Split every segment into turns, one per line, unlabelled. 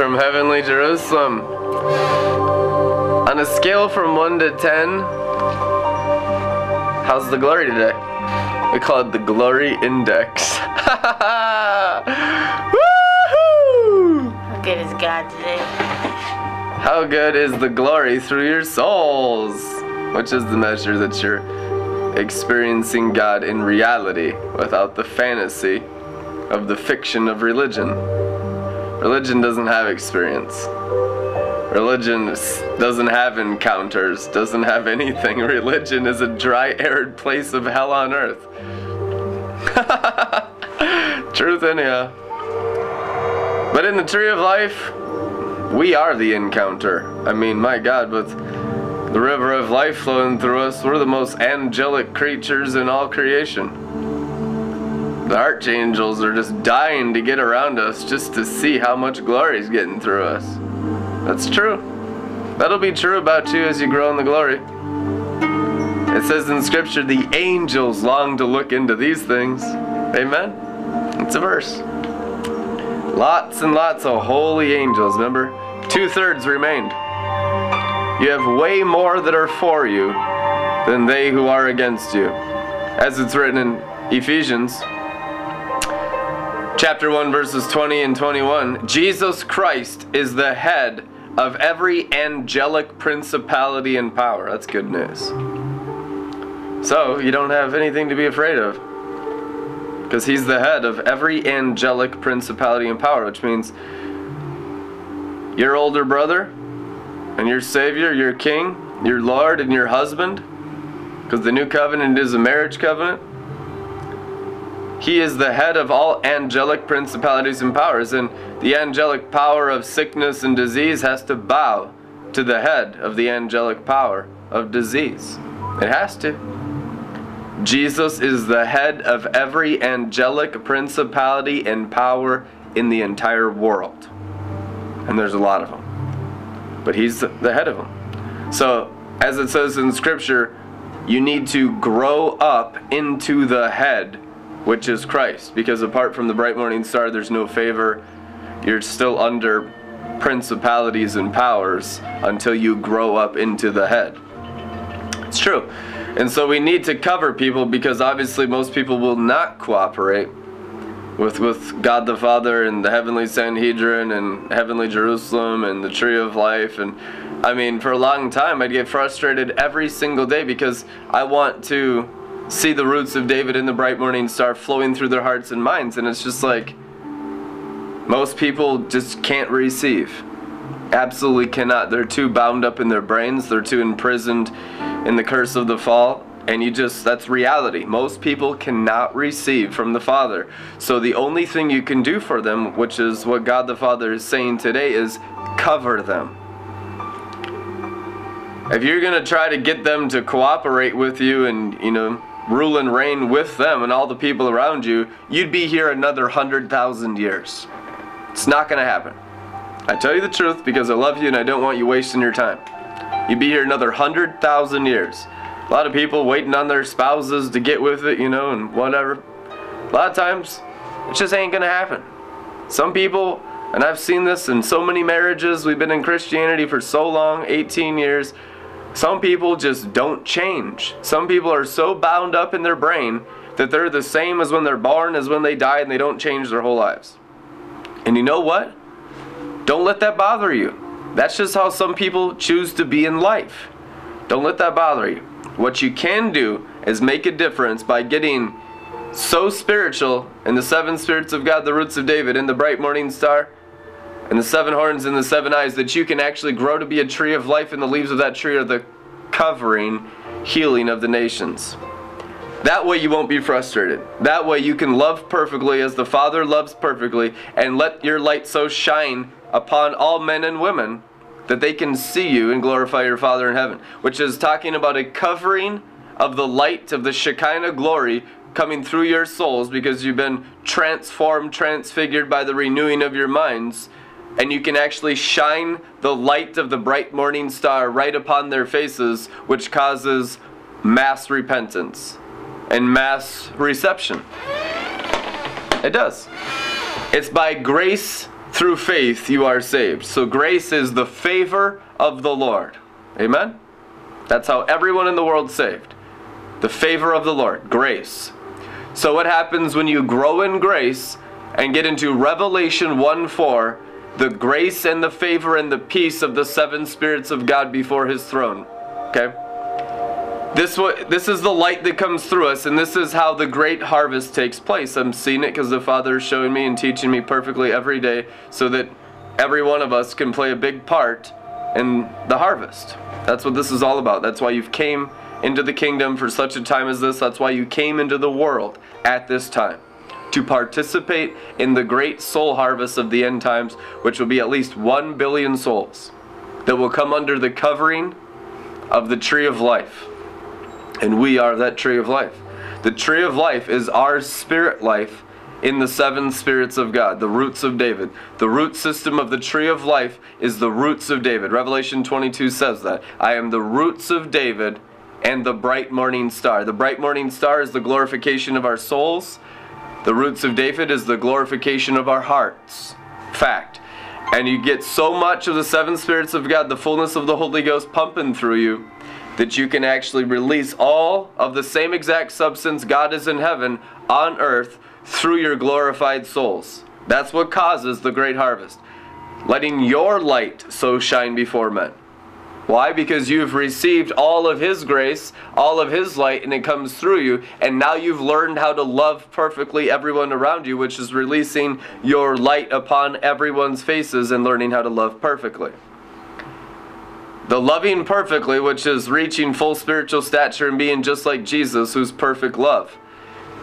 from Heavenly Jerusalem. On a scale from 1 to 10, how's the glory today? We call it the Glory Index.
How good is God today?
How good is the glory through your souls? Which is the measure that you're experiencing God in reality without the fantasy of the fiction of religion. Religion doesn't have experience. Religion doesn't have encounters, doesn't have anything. Religion is a dry, arid place of hell on earth. Truth, in anyhow. But in the tree of life, we are the encounter. I mean, my God, with the river of life flowing through us, we're the most angelic creatures in all creation. The archangels are just dying to get around us just to see how much glory is getting through us. That's true. That'll be true about you as you grow in the glory. It says in Scripture, the angels long to look into these things. Amen? It's a verse. Lots and lots of holy angels, remember? Two thirds remained. You have way more that are for you than they who are against you. As it's written in Ephesians chapter 1 verses 20 and 21, Jesus Christ is the head of every angelic principality and power. That's good news. So, you don't have anything to be afraid of. Because he's the head of every angelic principality and power, which means your older brother and your Savior, your King, your Lord, and your husband, because the new covenant is a marriage covenant. He is the head of all angelic principalities and powers, and the angelic power of sickness and disease has to bow to the head of the angelic power of disease. It has to. Jesus is the head of every angelic principality and power in the entire world. And there's a lot of them. But he's the head of them. So, as it says in Scripture, you need to grow up into the head, which is Christ. Because apart from the bright morning star, there's no favor. You're still under principalities and powers until you grow up into the head. It's true. And so we need to cover people because obviously most people will not cooperate with with God the Father and the heavenly Sanhedrin and heavenly Jerusalem and the tree of life and I mean for a long time I'd get frustrated every single day because I want to see the roots of David in the bright morning star flowing through their hearts and minds and it's just like most people just can't receive. Absolutely cannot. They're too bound up in their brains. They're too imprisoned in the curse of the fall. And you just that's reality. Most people cannot receive from the father. So the only thing you can do for them which is what god the father is saying today is cover them. If you're going to try to get them to cooperate with you and you know rule and reign with them and all the people around you you'd be here another 100,000 years it's not going to happen I tell you the truth because I love you and I don't want you wasting your time. You'd be here another hundred thousand years. A lot of people waiting on their spouses to get with it, you know, and whatever. A lot of times, it just ain't gonna happen. Some people, and I've seen this in so many marriages, we've been in Christianity for so long 18 years. Some people just don't change. Some people are so bound up in their brain that they're the same as when they're born as when they die and they don't change their whole lives. And you know what? Don't let that bother you. That's just how some people choose to be in life. Don't let that bother you. What you can do is make a difference by getting so spiritual in the seven spirits of God, the roots of David, in the bright morning star, and the seven horns and the seven eyes, that you can actually grow to be a tree of life, and the leaves of that tree are the covering, healing of the nations. That way you won't be frustrated. That way you can love perfectly as the Father loves perfectly, and let your light so shine upon all men and women that they can see you and glorify your Father in heaven. Which is talking about a covering of the light of the Shekinah glory coming through your souls because you've been transformed, transfigured by the renewing of your minds. And you can actually shine the light of the bright morning star right upon their faces, which causes mass repentance and mass reception. It does. It's by grace through faith you are saved. So grace is the favor of the Lord. Amen? That's how everyone in the world saved. The favor of the Lord, grace. So what happens when you grow in grace and get into Revelation 1 4, the grace and the favor and the peace of the seven spirits of God before his throne. Okay? This this is the light that comes through us, and this is how the great harvest takes place. I'm seeing it because the Father is showing me and teaching me perfectly every day, so that every one of us can play a big part in the harvest. That's what this is all about. That's why you've came into the kingdom for such a time as this. That's why you came into the world at this time to participate in the great soul harvest of the end times, which will be at least 1 billion souls that will come under the covering of the tree of life. And we are that tree of life. The tree of life is our spirit life in the seven spirits of God, the roots of David. The root system of the tree of life is the roots of David. Revelation 22 says that. I am the roots of David and the bright morning star. The bright morning star is the glorification of our souls. The roots of David is the glorification of our hearts. Fact. And you get so much of the seven spirits of God, the fullness of the Holy Ghost pumping through you that you can actually release all of the same exact substance God is in heaven on earth through your glorified souls. That's what causes the great harvest. Letting your light so shine before men. Why? Because you've received all of His grace, all of His light, and it comes through you. And now you've learned how to love perfectly everyone around you, which is releasing your light upon everyone's faces and learning how to love perfectly. The loving perfectly, which is reaching full spiritual stature and being just like Jesus, who's perfect love,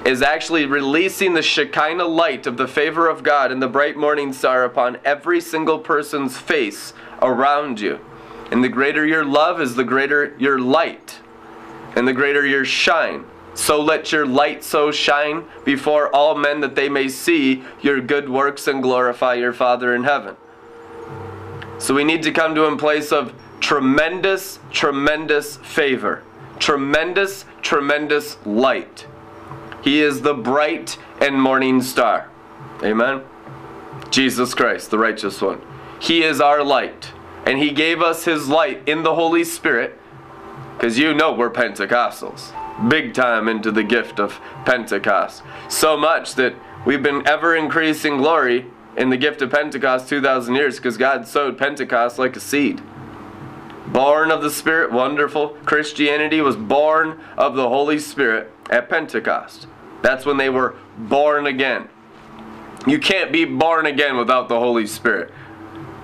is actually releasing the Shekinah light of the favor of God and the bright morning star upon every single person's face around you. And the greater your love is, the greater your light, and the greater your shine. So let your light so shine before all men that they may see your good works and glorify your Father in heaven. So we need to come to a place of tremendous, tremendous favor, tremendous, tremendous light. He is the bright and morning star. Amen. Jesus Christ, the righteous one. He is our light. And He gave us His light in the Holy Spirit. Because you know we're Pentecostals. Big time into the gift of Pentecost. So much that we've been ever increasing glory in the gift of Pentecost 2,000 years because God sowed Pentecost like a seed born of the Spirit, wonderful. Christianity was born of the Holy Spirit at Pentecost. That's when they were born again. You can't be born again without the Holy Spirit.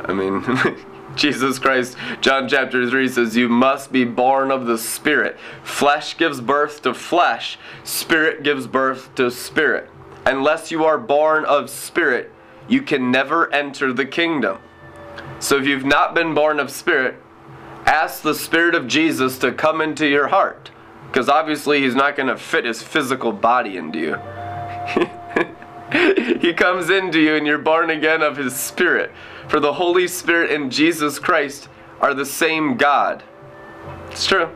I mean, Jesus Christ, John chapter 3 says, You must be born of the Spirit. Flesh gives birth to flesh, Spirit gives birth to spirit. Unless you are born of Spirit, you can never enter the kingdom. So if you've not been born of Spirit, ask the Spirit of Jesus to come into your heart. Because obviously, He's not going to fit His physical body into you. he comes into you and you're born again of His Spirit. For the Holy Spirit and Jesus Christ are the same God. It's true.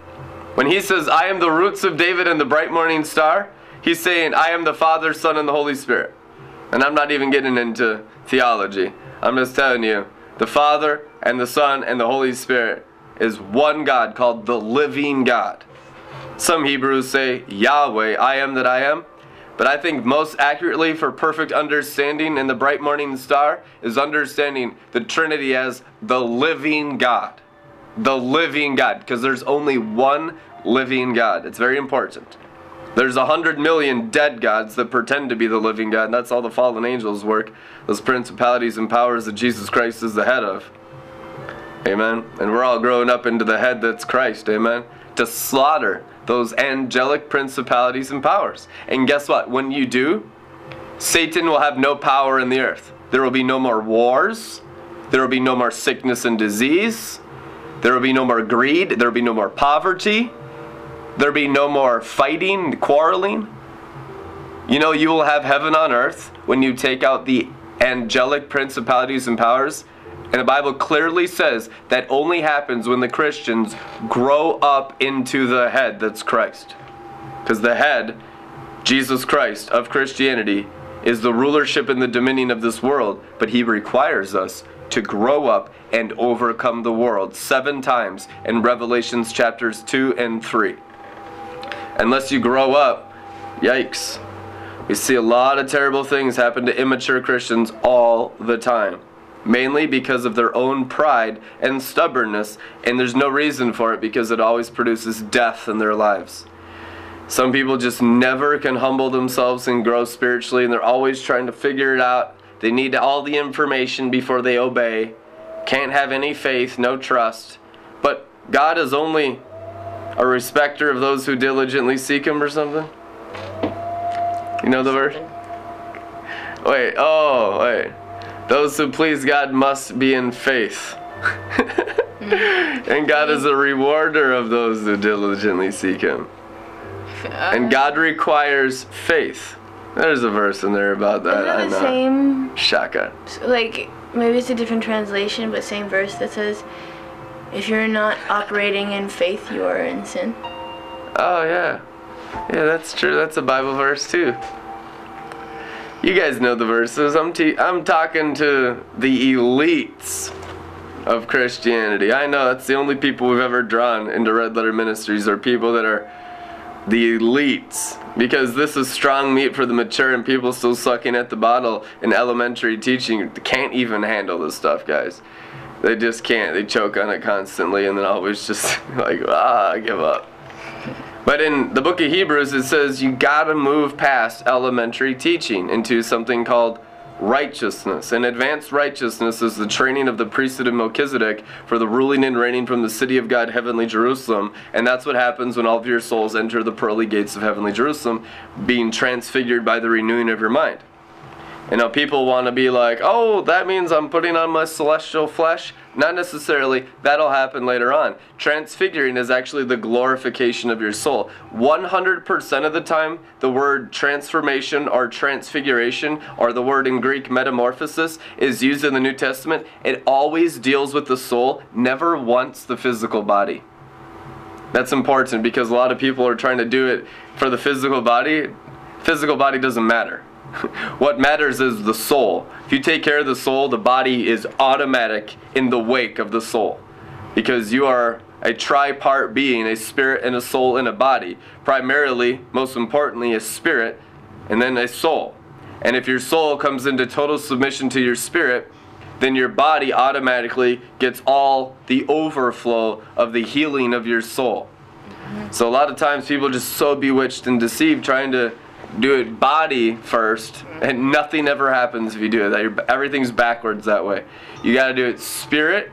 When He says, I am the roots of David and the bright morning star, He's saying, I am the Father, Son, and the Holy Spirit. And I'm not even getting into theology. I'm just telling you, the Father and the Son and the Holy Spirit is one God called the living God. Some Hebrews say Yahweh, I am that I am. But I think most accurately for perfect understanding in the bright morning star is understanding the Trinity as the living God. The living God, because there's only one living God. It's very important. There's a hundred million dead gods that pretend to be the living God, and that's all the fallen angels work. Those principalities and powers that Jesus Christ is the head of. Amen. And we're all growing up into the head that's Christ. Amen. To slaughter those angelic principalities and powers. And guess what? When you do, Satan will have no power in the earth. There will be no more wars. There will be no more sickness and disease. There will be no more greed. There will be no more poverty. There will be no more fighting, quarreling. You know, you will have heaven on earth when you take out the angelic principalities and powers and the Bible clearly says that only happens when the Christians grow up into the head that's Christ. Because the head, Jesus Christ of Christianity, is the rulership and the dominion of this world, but he requires us to grow up and overcome the world seven times in Revelations chapters 2 and 3. Unless you grow up, yikes. We see a lot of terrible things happen to immature Christians all the time. Mainly because of their own pride and stubbornness, and there's no reason for it because it always produces death in their lives. Some people just never can humble themselves and grow spiritually, and they're always trying to figure it out. They need all the information before they obey. Can't have any faith, no trust. But God is only a respecter of those who diligently seek Him or something? You know the verse? Wait, oh, wait. Those who please God must be in faith. Mm-hmm. and God is a mm-hmm. rewarder of those who diligently seek Him. And uh, God requires faith. There's a verse in there about that.
Isn't it the same,
Shaka.
like, maybe it's a different translation, but same verse that says, if you're not operating in faith, you are in sin.
Oh yeah, yeah, that's true. That's a Bible verse too. You guys know the verses. I'm te- I'm talking to the elites of Christianity. I know that's the only people we've ever drawn into Red Letter Ministries are people that are the elites because this is strong meat for the mature and people still sucking at the bottle in elementary teaching can't even handle this stuff, guys. They just can't. They choke on it constantly and then always just like ah, I give up. But in the book of Hebrews, it says you gotta move past elementary teaching into something called righteousness. And advanced righteousness is the training of the priesthood of Melchizedek for the ruling and reigning from the city of God, heavenly Jerusalem. And that's what happens when all of your souls enter the pearly gates of heavenly Jerusalem, being transfigured by the renewing of your mind. And know, people want to be like, oh, that means I'm putting on my celestial flesh. Not necessarily. That'll happen later on. Transfiguring is actually the glorification of your soul. 100% of the time, the word transformation or transfiguration, or the word in Greek metamorphosis, is used in the New Testament. It always deals with the soul, never once the physical body. That's important because a lot of people are trying to do it for the physical body. Physical body doesn't matter. what matters is the soul. If you take care of the soul, the body is automatic in the wake of the soul. Because you are a tripart being, a spirit and a soul and a body. Primarily, most importantly, a spirit and then a soul. And if your soul comes into total submission to your spirit, then your body automatically gets all the overflow of the healing of your soul. So a lot of times people just so bewitched and deceived trying to do it body first, and nothing ever happens if you do it. That you're- Everything's backwards that way. You got to do it spirit,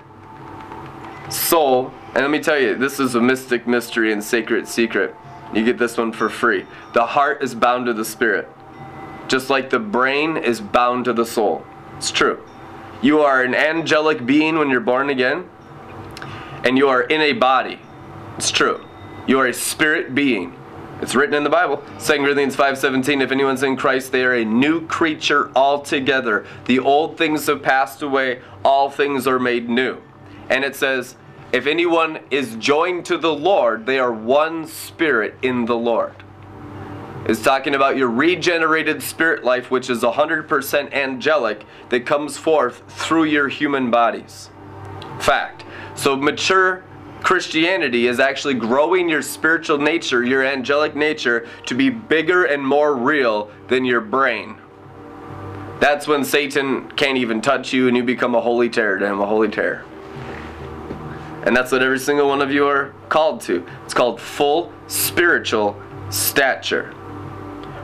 soul, and let me tell you, this is a mystic mystery and sacred secret. You get this one for free. The heart is bound to the spirit, just like the brain is bound to the soul. It's true. You are an angelic being when you're born again, and you are in a body. It's true. You are a spirit being. It's written in the Bible. 2 Corinthians 5:17 If anyone's in Christ, they are a new creature altogether. The old things have passed away, all things are made new. And it says, if anyone is joined to the Lord, they are one spirit in the Lord. It's talking about your regenerated spirit life, which is 100% angelic, that comes forth through your human bodies. Fact. So mature Christianity is actually growing your spiritual nature, your angelic nature, to be bigger and more real than your brain. That's when Satan can't even touch you and you become a holy terror to him, a holy terror. And that's what every single one of you are called to. It's called full spiritual stature.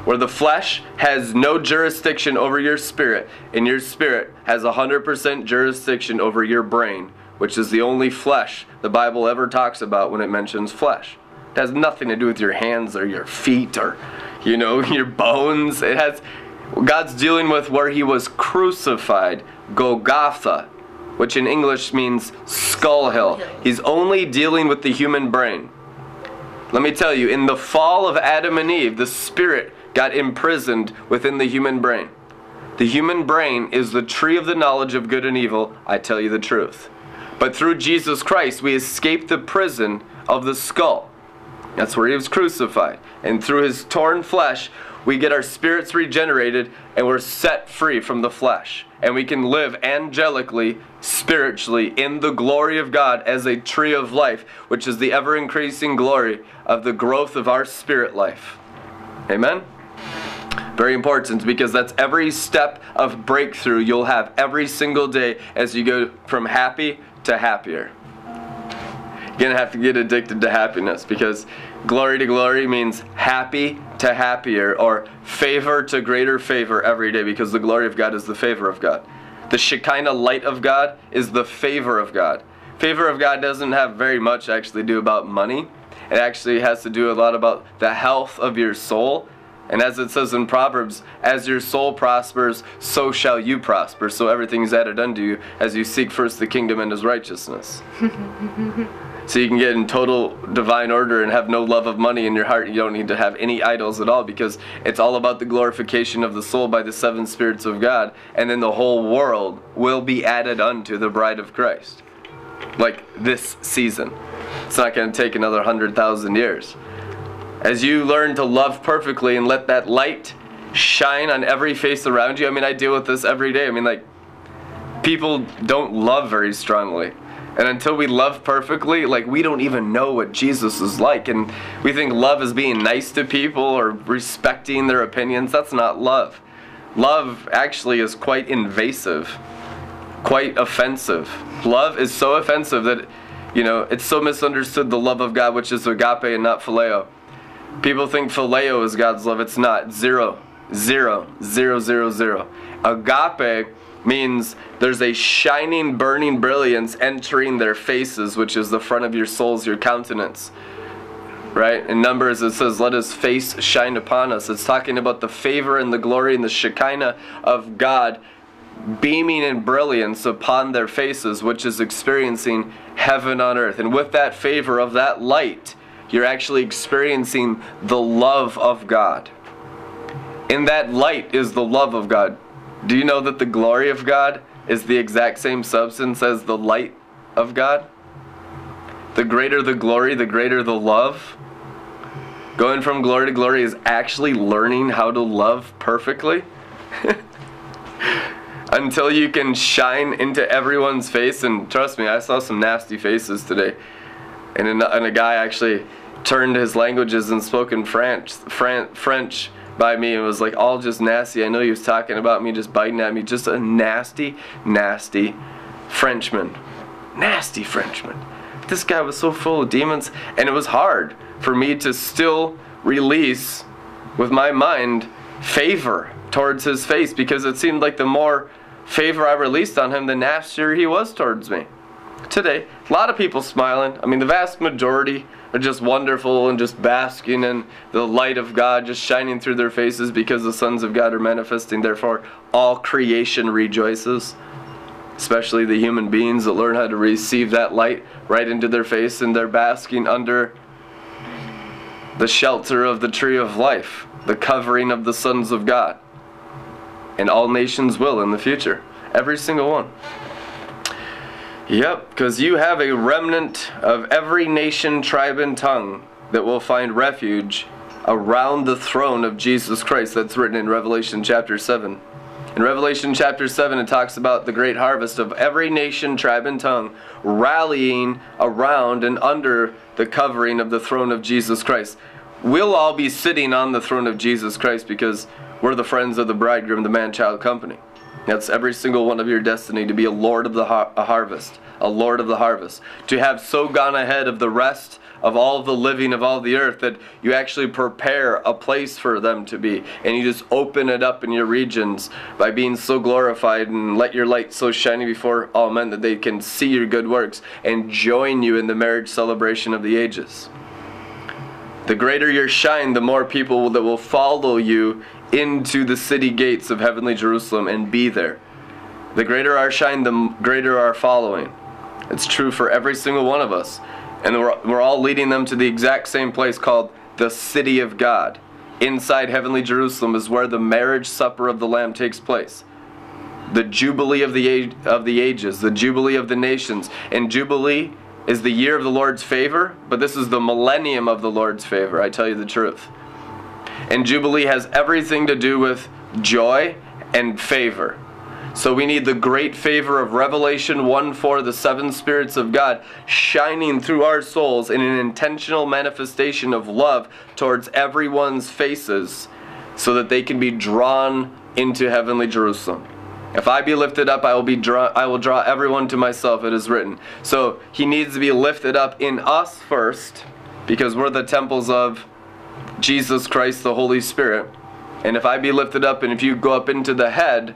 Where the flesh has no jurisdiction over your spirit, and your spirit has 100% jurisdiction over your brain, which is the only flesh the Bible ever talks about when it mentions flesh. It has nothing to do with your hands or your feet or, you know, your bones. It has. God's dealing with where he was crucified, Golgotha, which in English means skull hill. He's only dealing with the human brain. Let me tell you, in the fall of Adam and Eve, the spirit got imprisoned within the human brain. The human brain is the tree of the knowledge of good and evil. I tell you the truth. But through Jesus Christ, we escape the prison of the skull. That's where he was crucified. And through his torn flesh, we get our spirits regenerated and we're set free from the flesh. And we can live angelically, spiritually, in the glory of God as a tree of life, which is the ever increasing glory of the growth of our spirit life. Amen? Very important because that's every step of breakthrough you'll have every single day as you go from happy to happier. You're going to have to get addicted to happiness because glory to glory means happy to happier or favor to greater favor every day because the glory of God is the favor of God. The Shekinah light of God is the favor of God. Favor of God doesn't have very much actually do about money. It actually has to do a lot about the health of your soul and as it says in Proverbs, as your soul prospers, so shall you prosper. So everything is added unto you as you seek first the kingdom and his righteousness. so you can get in total divine order and have no love of money in your heart. You don't need to have any idols at all because it's all about the glorification of the soul by the seven spirits of God. And then the whole world will be added unto the bride of Christ. Like this season. It's not going to take another hundred thousand years. As you learn to love perfectly and let that light shine on every face around you. I mean, I deal with this every day. I mean, like, people don't love very strongly. And until we love perfectly, like, we don't even know what Jesus is like. And we think love is being nice to people or respecting their opinions. That's not love. Love actually is quite invasive, quite offensive. Love is so offensive that, you know, it's so misunderstood the love of God, which is agape and not phileo. People think phileo is God's love. It's not. Zero. Zero. Zero, zero, zero. Agape means there's a shining, burning brilliance entering their faces, which is the front of your souls, your countenance. Right? In Numbers, it says, Let his face shine upon us. It's talking about the favor and the glory and the Shekinah of God beaming in brilliance upon their faces, which is experiencing heaven on earth. And with that favor of that light, you're actually experiencing the love of God. In that light is the love of God. Do you know that the glory of God is the exact same substance as the light of God? The greater the glory, the greater the love. Going from glory to glory is actually learning how to love perfectly. Until you can shine into everyone's face, and trust me, I saw some nasty faces today. And a, and a guy actually turned his languages and spoken French, Fran- French by me and was like all just nasty. I know he was talking about me, just biting at me. Just a nasty, nasty Frenchman. Nasty Frenchman. This guy was so full of demons, and it was hard for me to still release with my mind favor towards his face because it seemed like the more favor I released on him, the nastier he was towards me. Today, a lot of people smiling. I mean, the vast majority are just wonderful and just basking in the light of God just shining through their faces because the sons of God are manifesting. Therefore, all creation rejoices, especially the human beings that learn how to receive that light right into their face and they're basking under the shelter of the tree of life, the covering of the sons of God. And all nations will in the future. Every single one. Yep, because you have a remnant of every nation, tribe, and tongue that will find refuge around the throne of Jesus Christ. That's written in Revelation chapter 7. In Revelation chapter 7, it talks about the great harvest of every nation, tribe, and tongue rallying around and under the covering of the throne of Jesus Christ. We'll all be sitting on the throne of Jesus Christ because we're the friends of the bridegroom, the man child company. That's every single one of your destiny to be a lord of the har- a harvest, a lord of the harvest. To have so gone ahead of the rest of all the living of all the earth that you actually prepare a place for them to be. And you just open it up in your regions by being so glorified and let your light so shiny before all men that they can see your good works and join you in the marriage celebration of the ages. The greater your shine, the more people that will follow you into the city gates of heavenly Jerusalem and be there. The greater our shine, the greater our following. It's true for every single one of us. And we're, we're all leading them to the exact same place called the city of God. Inside heavenly Jerusalem is where the marriage supper of the Lamb takes place. The jubilee of the age, of the ages, the jubilee of the nations. And jubilee is the year of the Lord's favor, but this is the millennium of the Lord's favor. I tell you the truth. And Jubilee has everything to do with joy and favor. So we need the great favor of Revelation 1 4, the seven spirits of God, shining through our souls in an intentional manifestation of love towards everyone's faces so that they can be drawn into heavenly Jerusalem. If I be lifted up, I will be draw I will draw everyone to myself, it is written. So he needs to be lifted up in us first, because we're the temples of Jesus Christ, the Holy Spirit. And if I be lifted up and if you go up into the head,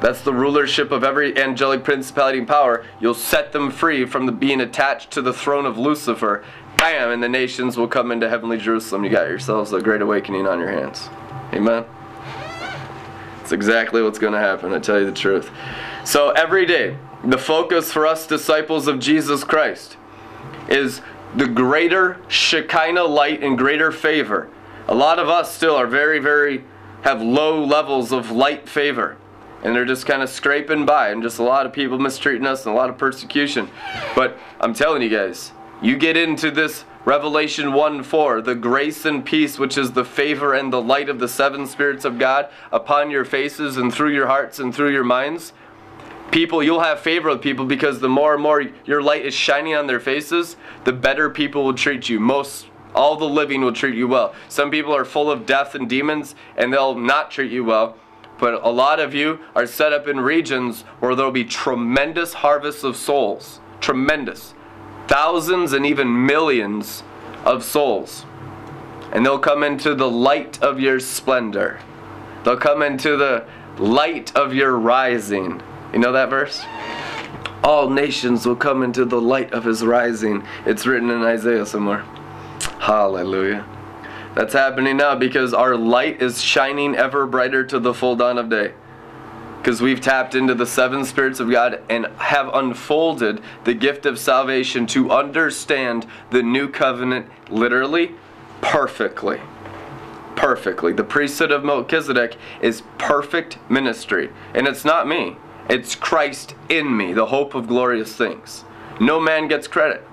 that's the rulership of every angelic principality and power. You'll set them free from the being attached to the throne of Lucifer. Bam! And the nations will come into heavenly Jerusalem. You got yourselves a great awakening on your hands. Amen. It's exactly what's going to happen, I tell you the truth. So every day, the focus for us disciples of Jesus Christ is the greater Shekinah light and greater favor. A lot of us still are very, very, have low levels of light favor and they're just kind of scraping by and just a lot of people mistreating us and a lot of persecution. But I'm telling you guys, you get into this Revelation 1 4, the grace and peace, which is the favor and the light of the seven spirits of God upon your faces and through your hearts and through your minds. People, you'll have favor with people because the more and more your light is shining on their faces, the better people will treat you. Most all the living will treat you well. Some people are full of death and demons and they'll not treat you well. But a lot of you are set up in regions where there will be tremendous harvests of souls. Tremendous. Thousands and even millions of souls. And they'll come into the light of your splendor. They'll come into the light of your rising. You know that verse? All nations will come into the light of his rising. It's written in Isaiah somewhere. Hallelujah. That's happening now because our light is shining ever brighter to the full dawn of day. Because we've tapped into the seven spirits of God and have unfolded the gift of salvation to understand the new covenant literally, perfectly. Perfectly. The priesthood of Melchizedek is perfect ministry. And it's not me, it's Christ in me, the hope of glorious things. No man gets credit,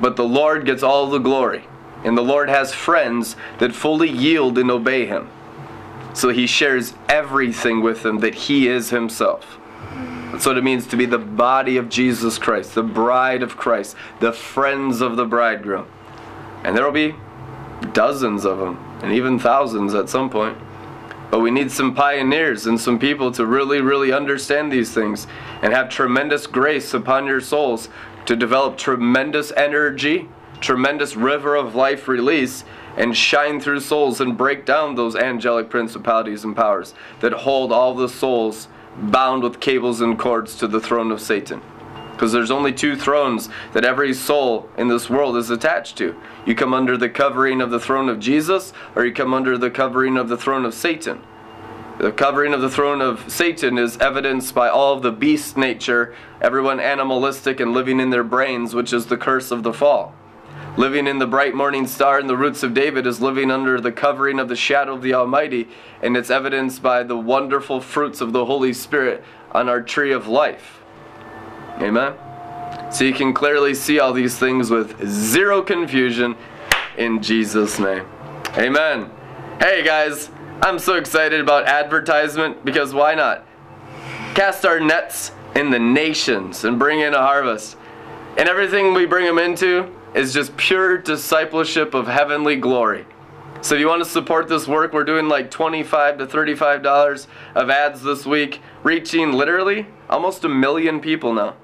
but the Lord gets all the glory. And the Lord has friends that fully yield and obey Him. So He shares everything with them that He is Himself. That's what it means to be the body of Jesus Christ, the bride of Christ, the friends of the bridegroom. And there will be dozens of them, and even thousands at some point. But we need some pioneers and some people to really, really understand these things and have tremendous grace upon your souls to develop tremendous energy tremendous river of life release and shine through souls and break down those angelic principalities and powers that hold all the souls bound with cables and cords to the throne of Satan. Because there's only two thrones that every soul in this world is attached to. You come under the covering of the throne of Jesus, or you come under the covering of the throne of Satan. The covering of the throne of Satan is evidenced by all of the beast nature, everyone animalistic and living in their brains, which is the curse of the fall. Living in the bright morning star in the roots of David is living under the covering of the shadow of the Almighty, and it's evidenced by the wonderful fruits of the Holy Spirit on our tree of life. Amen? So you can clearly see all these things with zero confusion in Jesus' name. Amen. Hey guys, I'm so excited about advertisement because why not? Cast our nets in the nations and bring in a harvest. And everything we bring them into, is just pure discipleship of heavenly glory. So if you want to support this work, we're doing like 25 to $35 of ads this week, reaching literally almost a million people now.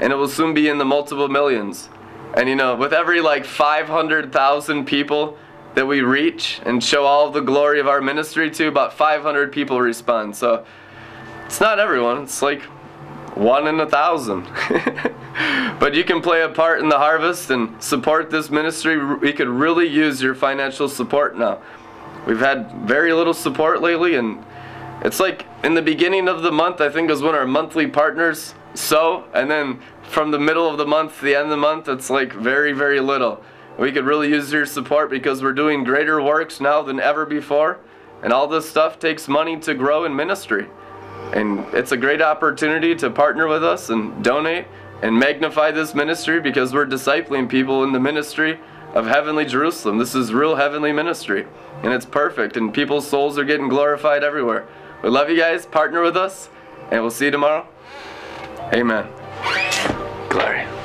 And it will soon be in the multiple millions. And you know, with every like 500,000 people that we reach and show all the glory of our ministry to, about 500 people respond. So it's not everyone, it's like one in a thousand. but you can play a part in the harvest and support this ministry. We could really use your financial support now. We've had very little support lately, and it's like in the beginning of the month, I think is when our monthly partners sow, and then from the middle of the month to the end of the month, it's like very, very little. We could really use your support because we're doing greater works now than ever before, and all this stuff takes money to grow in ministry. And it's a great opportunity to partner with us and donate and magnify this ministry because we're discipling people in the ministry of heavenly Jerusalem. This is real heavenly ministry, and it's perfect, and people's souls are getting glorified everywhere. We love you guys. Partner with us, and we'll see you tomorrow. Amen. Glory.